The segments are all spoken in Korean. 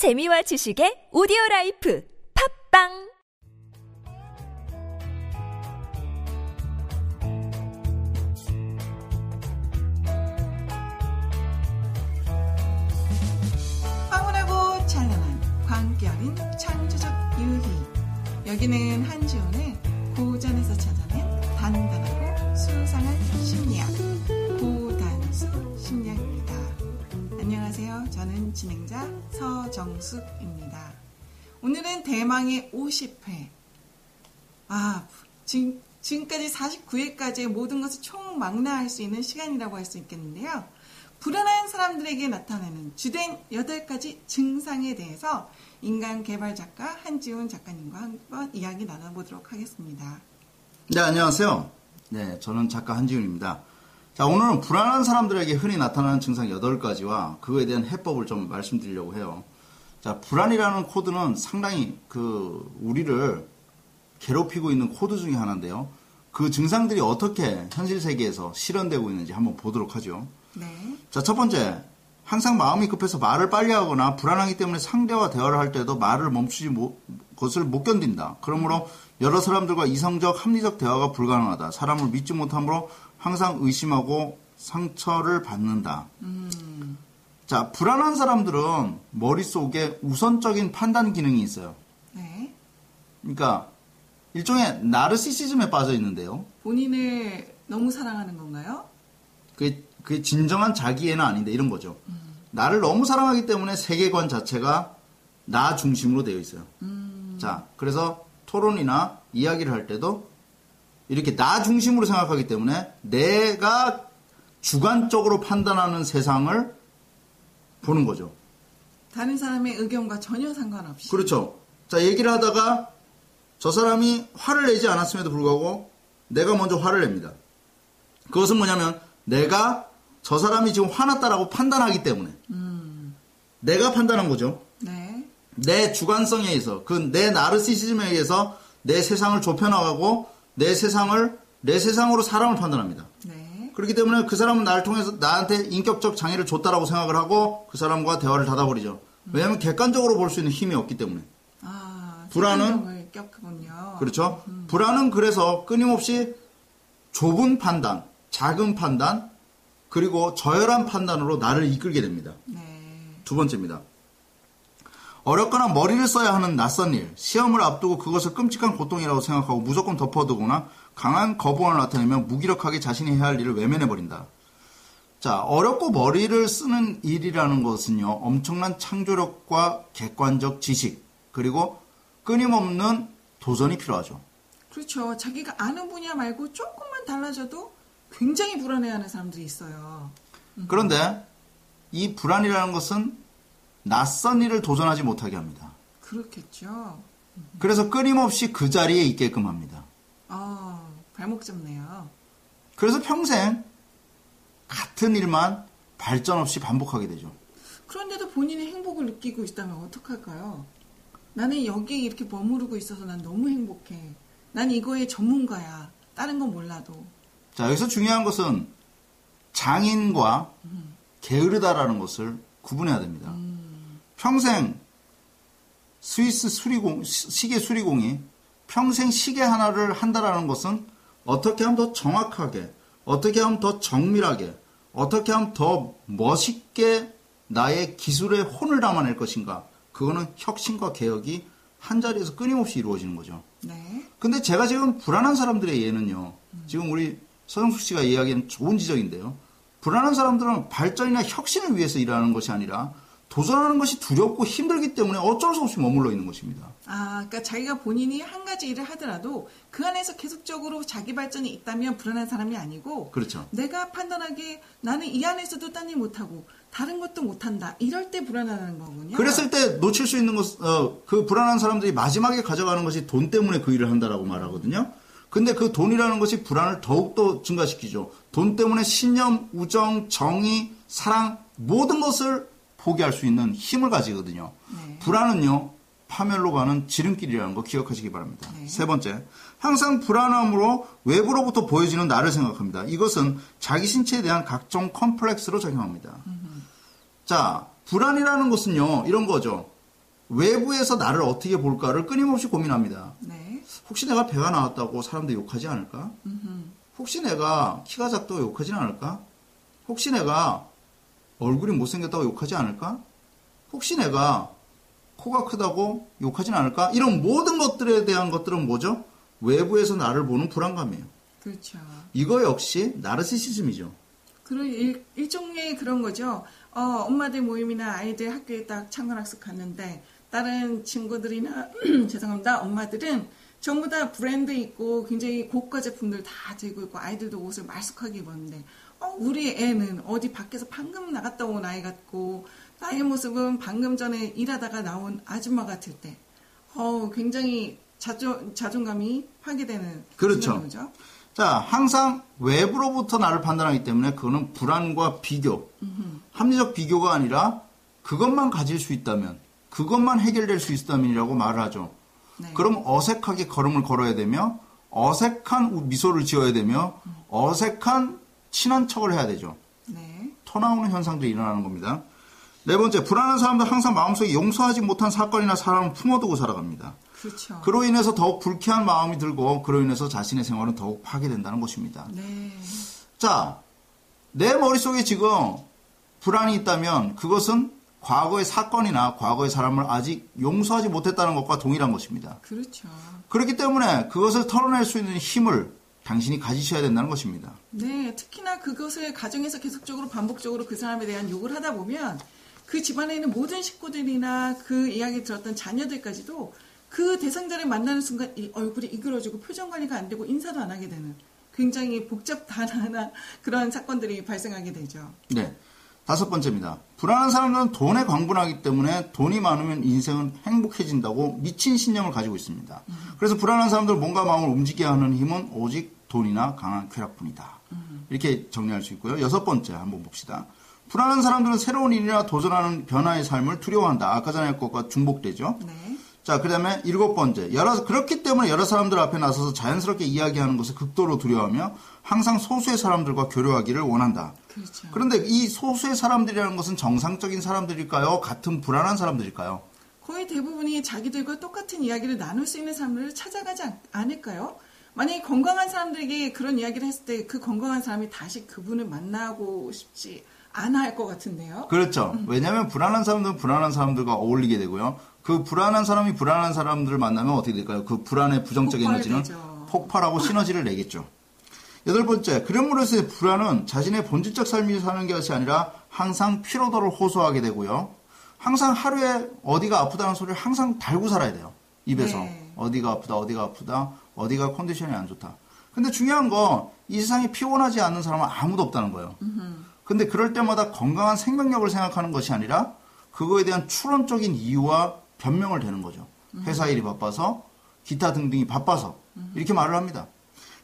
재미와 지식의 오디오 라이프 팝빵! 황홀하고 찬란한 광기 어린 창조적 유희 여기는 한지원의 고전에서 찾아낸 단단하고 수상한 심리학 저는 진행자 서정숙입니다. 오늘은 대망의 50회 아 지금, 지금까지 49회까지의 모든 것을 총망라할 수 있는 시간이라고 할 수 있겠는데요. 불안한 사람들에게 나타나는 주된 8가지 증상에 대해서 인간 개발 작가 한지훈 작가님과 한번 이야기 나눠보도록 하겠습니다. 네, 안녕하세요. 네, 저는 작가 한지훈입니다. 자, 오늘은 불안한 사람들에게 흔히 나타나는 증상 8가지와 그거에 대한 해법을 좀 말씀드리려고 해요. 자, 불안이라는 코드는 상당히 그, 우리를 괴롭히고 있는 코드 중에 하나인데요. 그 증상들이 어떻게 현실 세계에서 실현되고 있는지 한번 보도록 하죠. 네. 자, 첫 번째. 항상 마음이 급해서 말을 빨리 하거나 불안하기 때문에 상대와 대화를 할 때도 말을 멈추지 못, 것을 못 견딘다. 그러므로 여러 사람들과 이성적, 합리적 대화가 불가능하다. 사람을 믿지 못함으로 항상 의심하고 상처를 받는다. 자, 불안한 사람들은 머릿속에 우선적인 판단 기능이 있어요. 네. 그러니까 일종의 나르시시즘에 빠져 있는데요. 본인을 너무 사랑하는 건가요? 그게, 그게 진정한 자기애는 아닌데 이런 거죠. 나를 너무 사랑하기 때문에 세계관 자체가 나 중심으로 되어 있어요. 자, 그래서 토론이나 이야기를 할 때도 이렇게 나 중심으로 생각하기 때문에 내가 주관적으로 판단하는 세상을 보는 거죠. 다른 사람의 의견과 전혀 상관없이. 그렇죠. 자, 얘기를 하다가 저 사람이 화를 내지 않았음에도 불구하고 내가 먼저 화를 냅니다. 그것은 뭐냐면 내가 저 사람이 지금 화났다라고 판단하기 때문에 내가 판단한 거죠. 네. 내 주관성에 의해서 그 내 나르시시즘에 의해서 내 세상을 좁혀나가고 내 세상을 내 세상으로 사람을 판단합니다. 네. 그렇기 때문에 그 사람은 나를 통해서 나한테 인격적 장애를 줬다라고 생각을 하고 그 사람과 대화를 닫아버리죠. 왜냐하면 객관적으로 볼 수 있는 힘이 없기 때문에. 아, 불안은? 꼈군요. 그렇죠? 불안은 그래서 끊임없이 좁은 판단, 작은 판단, 그리고 저열한 판단으로 나를 이끌게 됩니다. 네. 두 번째입니다. 어렵거나 머리를 써야 하는 낯선 일, 시험을 앞두고 그것을 끔찍한 고통이라고 생각하고 무조건 덮어두거나 강한 거부감을 나타내며 무기력하게 자신이 해야 할 일을 외면해버린다. 자, 어렵고 머리를 쓰는 일이라는 것은요, 엄청난 창조력과 객관적 지식, 그리고 끊임없는 도전이 필요하죠. 그렇죠. 자기가 아는 분야 말고 조금만 달라져도 굉장히 불안해하는 사람들이 있어요. 그런데 이 불안이라는 것은 낯선 일을 도전하지 못하게 합니다. 그렇겠죠. 그래서 끊임없이 그 자리에 있게끔 합니다. 아, 발목 잡네요. 그래서 평생 같은 일만 발전 없이 반복하게 되죠. 그런데도 본인의 행복을 느끼고 있다면 어떡할까요? 나는 여기에 이렇게 머무르고 있어서 난 너무 행복해. 난 이거의 전문가야. 다른 건 몰라도. 자, 여기서 중요한 것은 장인과 게으르다라는 것을 구분해야 됩니다. 평생 스위스 수리공, 시- 시계 수리공이 평생 시계 하나를 한다라는 것은 어떻게 하면 더 정확하게, 어떻게 하면 더 정밀하게, 어떻게 하면 더 멋있게 나의 기술의 혼을 담아낼 것인가. 그거는 혁신과 개혁이 한 자리에서 끊임없이 이루어지는 거죠. 네. 근데 제가 지금 불안한 사람들의 예는요. 지금 우리 서정숙 씨가 이야기한 좋은 지적인데요. 불안한 사람들은 발전이나 혁신을 위해서 일하는 것이 아니라 도전하는 것이 두렵고 힘들기 때문에 어쩔 수 없이 머물러 있는 것입니다. 아, 그러니까 자기가 본인이 한 가지 일을 하더라도 그 안에서 계속적으로 자기 발전이 있다면 불안한 사람이 아니고 그렇죠. 내가 판단하기에 나는 이 안에서도 딴 일 못하고 다른 것도 못한다. 이럴 때 불안하다는 거군요. 그랬을 때 놓칠 수 있는 것, 어, 그 불안한 사람들이 마지막에 가져가는 것이 돈 때문에 그 일을 한다라고 말하거든요. 근데 그 돈이라는 것이 불안을 더욱더 증가시키죠. 돈 때문에 신념, 우정, 정의, 사랑, 모든 것을 포기할 수 있는 힘을 가지거든요. 네. 불안은요, 파멸로 가는 지름길이라는 거 기억하시기 바랍니다. 네. 세 번째, 항상 불안함으로 외부로부터 보여지는 나를 생각합니다. 이것은 자기 신체에 대한 각종 컴플렉스로 작용합니다. 자, 불안이라는 것은요, 이런 거죠. 외부에서 나를 어떻게 볼까를 끊임없이 고민합니다. 네. 혹시 내가 배가 나왔다고 사람들이 욕하지 않을까? 혹시 내가 키가 작다고 욕하지 않을까? 혹시 내가 얼굴이 못생겼다고 욕하지 않을까? 혹시 내가 코가 크다고 욕하진 않을까? 이런 모든 것들에 대한 것들은 뭐죠? 외부에서 나를 보는 불안감이에요. 그렇죠. 이거 역시 나르시시즘이죠. 그런 일, 일종의 그런 거죠. 어, 엄마들 모임이나 아이들 학교에 딱 창건학습 갔는데 다른 친구들이나 죄송합니다 엄마들은 전부 다 브랜드 있고 굉장히 고가 제품들 다 들고 있고 아이들도 옷을 말쑥하게 입었는데 어, 우리 애는 어디 밖에서 방금 나갔다 온 아이 같고 나의 모습은 방금 전에 일하다가 나온 아줌마 같을 때 어, 굉장히 자존, 자존감이 파괴되는 그렇죠. 순간이죠. 자, 항상 외부로부터 나를 판단하기 때문에 그거는 불안과 비교, 합리적 비교가 아니라 그것만 가질 수 있다면, 그것만 해결될 수 있다면이라고 말을 하죠. 네. 그럼 어색하게 걸음을 걸어야 되며, 어색한 우- 미소를 지어야 되며, 어색한 친한 척을 해야 되죠. 네. 토 나오는 현상들이 일어나는 겁니다. 네 번째, 불안한 사람들 항상 마음속에 용서하지 못한 사건이나 사람을 품어두고 살아갑니다. 그렇죠. 그로 인해서 더욱 불쾌한 마음이 들고 그로 인해서 자신의 생활은 더욱 파괴된다는 것입니다. 네. 자, 내 머릿속에 지금 불안이 있다면 그것은 과거의 사건이나 과거의 사람을 아직 용서하지 못했다는 것과 동일한 것입니다. 그렇죠. 그렇기 때문에 그것을 털어낼 수 있는 힘을 당신이 가지셔야 된다는 것입니다. 네, 특히나 그것을 가정에서 계속적으로 반복적으로 그 사람에 대한 욕을 하다 보면 그 집안에 있는 모든 식구들이나 그 이야기 들었던 자녀들까지도 그 대상자를 만나는 순간 이 얼굴이 이그러지고 표정 관리가 안 되고 인사도 안 하게 되는 굉장히 복잡다나 그런 사건들이 발생하게 되죠. 네. 다섯 번째입니다. 불안한 사람들은 돈에 광분하기 때문에 돈이 많으면 인생은 행복해진다고 미친 신념을 가지고 있습니다. 그래서 불안한 사람들은 몸과 마음을 움직이게 하는 힘은 오직 돈이나 강한 쾌락뿐이다. 이렇게 정리할 수 있고요. 여섯 번째 한번 봅시다. 불안한 사람들은 새로운 일이나 도전하는 변화의 삶을 두려워한다. 아까 전에 할 것과 중복되죠. 네. 자, 그 다음에 일곱 번째. 여러, 그렇기 때문에 여러 사람들 앞에 나서서 자연스럽게 이야기하는 것을 극도로 두려워하며 항상 소수의 사람들과 교류하기를 원한다. 그렇죠. 그런데 이 소수의 사람들이라는 것은 정상적인 사람들일까요? 같은 불안한 사람들일까요? 거의 대부분이 자기들과 똑같은 이야기를 나눌 수 있는 사람들을 찾아가지 않- 않을까요? 만약에 건강한 사람들에게 그런 이야기를 했을 때 그 건강한 사람이 다시 그분을 만나고 싶지 않아 할 것 같은데요. 그렇죠. 왜냐하면 불안한 사람들은 불안한 사람들과 어울리게 되고요. 그 불안한 사람이 불안한 사람들을 만나면 어떻게 될까요? 그 불안의 부정적 에너지는 폭발되죠. 폭발하고 시너지를 내겠죠. 여덟 번째, 그럼으로써 불안은 자신의 본질적 삶이 사는 것이 아니라 항상 피로도를 호소하게 되고요. 항상 하루에 어디가 아프다는 소리를 항상 달고 살아야 돼요. 입에서. 네. 어디가 아프다, 어디가 아프다, 어디가 컨디션이 안 좋다. 근데 중요한 건 이 세상에 피곤하지 않는 사람은 아무도 없다는 거예요. 근데 그럴 때마다 건강한 생명력을 생각하는 것이 아니라 그거에 대한 추론적인 이유와 변명을 대는 거죠. 회사 일이 바빠서 기타 등등이 바빠서 이렇게 말을 합니다.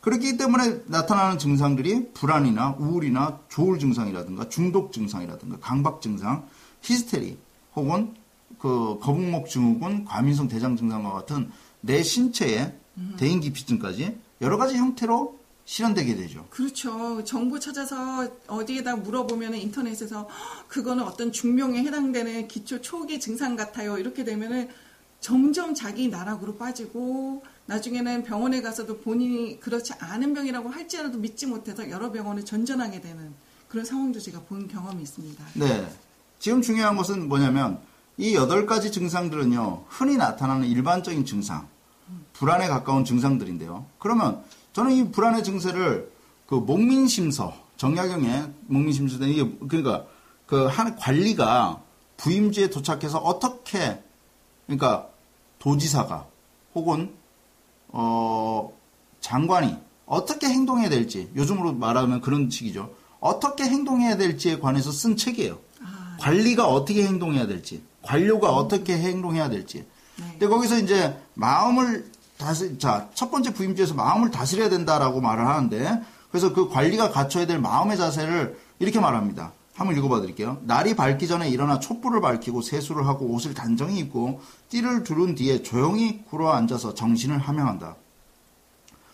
그렇기 때문에 나타나는 증상들이 불안이나 우울이나 조울 증상이라든가 중독 증상이라든가 강박 증상, 히스테리 혹은 그 거북목 증후군, 과민성 대장 증상과 같은 내 신체 의 대인 기피증까지 여러 가지 형태로 실현되게 되죠. 그렇죠. 정보 찾아서 어디에다 물어보면 인터넷에서 "헉, 그거는 어떤 중병에 해당되는 기초 초기 증상 같아요. 이렇게 되면은 점점 자기 나락으로 빠지고 나중에는 병원에 가서도 본인이 그렇지 않은 병이라고 할지라도 믿지 못해서 여러 병원을 전전하게 되는 그런 상황도 제가 본 경험이 있습니다. 네. 지금 중요한 것은 뭐냐면 이 여덟 가지 증상들은요, 흔히 나타나는 일반적인 증상, 불안에 가까운 증상들인데요. 그러면 저는 이 불안의 증세를 그 목민심서, 정약용의 목민심서, 이게 그러니까 그 한 관리가 부임지에 도착해서 어떻게, 그러니까 도지사가 혹은 어, 장관이 어떻게 행동해야 될지, 요즘으로 말하면 그런 식이죠. 어떻게 행동해야 될지에 관해서 쓴 책이에요. 아, 관리가 어떻게 행동해야 될지, 관료가 어떻게 행동해야 될지. 네. 근데 거기서 이제 마음을 다스, 자, 첫 번째 부임지에서 마음을 다스려야 된다라고 말을 하는데, 그래서 그 관리가 갖춰야 될 마음의 자세를 이렇게 말합니다. 한번 읽어봐 드릴게요. 날이 밝기 전에 일어나 촛불을 밝히고 세수를 하고 옷을 단정히 입고 띠를 두른 뒤에 조용히 굴어 앉아서 정신을 함양한다.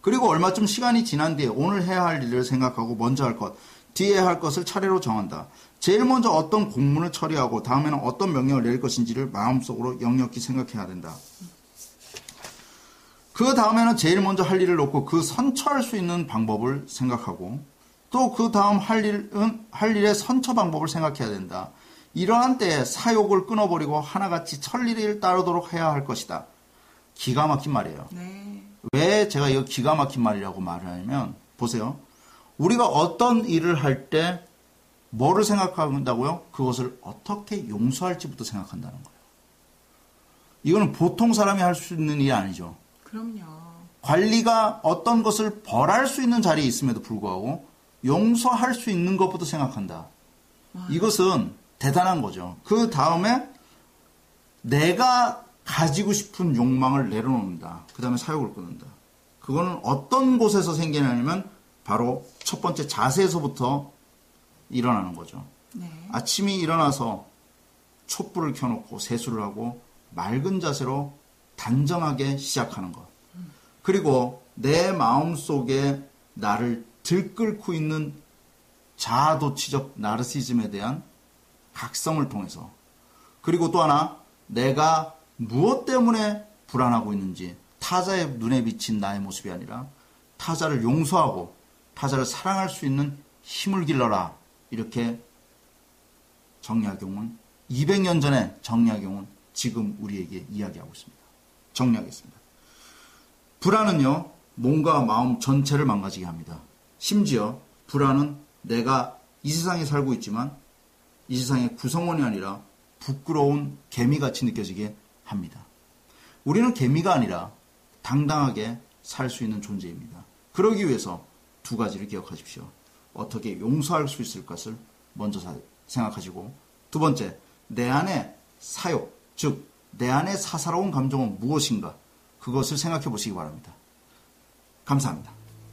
그리고 얼마쯤 시간이 지난 뒤에 오늘 해야 할 일을 생각하고 먼저 할 것, 뒤에 할 것을 차례로 정한다. 제일 먼저 어떤 공문을 처리하고 다음에는 어떤 명령을 내릴 것인지를 마음속으로 역력히 생각해야 된다. 그 다음에는 제일 먼저 할 일을 놓고 그 선처할 수 있는 방법을 생각하고 또 그 다음 할 일은 할 일의 선처 방법을 생각해야 된다. 이러한 때에 사욕을 끊어버리고 하나같이 천리를 따르도록 해야 할 것이다. 기가 막힌 말이에요. 네. 왜 제가 이거 기가 막힌 말이라고 말을 하냐면 보세요. 우리가 어떤 일을 할 때 뭐를 생각한다고요? 그것을 어떻게 용서할지부터 생각한다는 거예요. 이거는 보통 사람이 할 수 있는 일이 아니죠. 그럼요. 관리가 어떤 것을 벌할 수 있는 자리에 있음에도 불구하고 용서할 수 있는 것부터 생각한다. 이것은 대단한 거죠. 그 다음에 내가 가지고 싶은 욕망을 내려놓는다. 그 다음에 사욕을 끊는다. 그거는 어떤 곳에서 생기냐면 바로 첫 번째 자세에서부터 일어나는 거죠. 네. 아침이 일어나서 촛불을 켜놓고 세수를 하고 맑은 자세로 단정하게 시작하는 것. 그리고 내 마음 속에 나를 들끓고 있는 자아도취적 나르시즘에 대한 각성을 통해서 그리고 또 하나 내가 무엇 때문에 불안하고 있는지 타자의 눈에 비친 나의 모습이 아니라 타자를 용서하고 타자를 사랑할 수 있는 힘을 길러라 이렇게 정약용은 200년 전에 정약용은 지금 우리에게 이야기하고 있습니다. 정리하겠습니다. 불안은요 몸과 마음 전체를 망가지게 합니다. 심지어 불안은 내가 이 세상에 살고 있지만 이 세상의 구성원이 아니라 부끄러운 개미같이 느껴지게 합니다. 우리는 개미가 아니라 당당하게 살 수 있는 존재입니다. 그러기 위해서 두 가지를 기억하십시오. 어떻게 용서할 수 있을 것을 먼저 사- 생각하시고 두 번째, 내 안에 사욕, 즉 내 안에 사사로운 감정은 무엇인가 그것을 생각해 보시기 바랍니다. 감사합니다.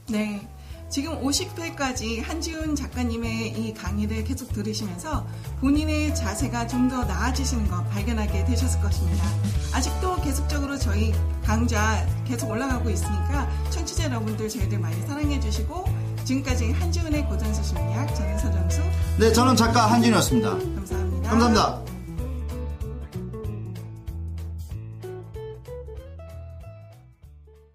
네. 지금 50회까지 한지훈 작가님의 이 강의를 계속 들으시면서 본인의 자세가 좀 더 나아지시는 거 발견하게 되셨을 것입니다. 아직도 계속적으로 저희 강좌 계속 올라가고 있으니까 청취자 여러분들 저희들 많이 사랑해 주시고 지금까지 한지훈의 고전서심리학 저는 서정수 네, 저는 작가 한진이었습니다. 감사합니다. 감사합니다.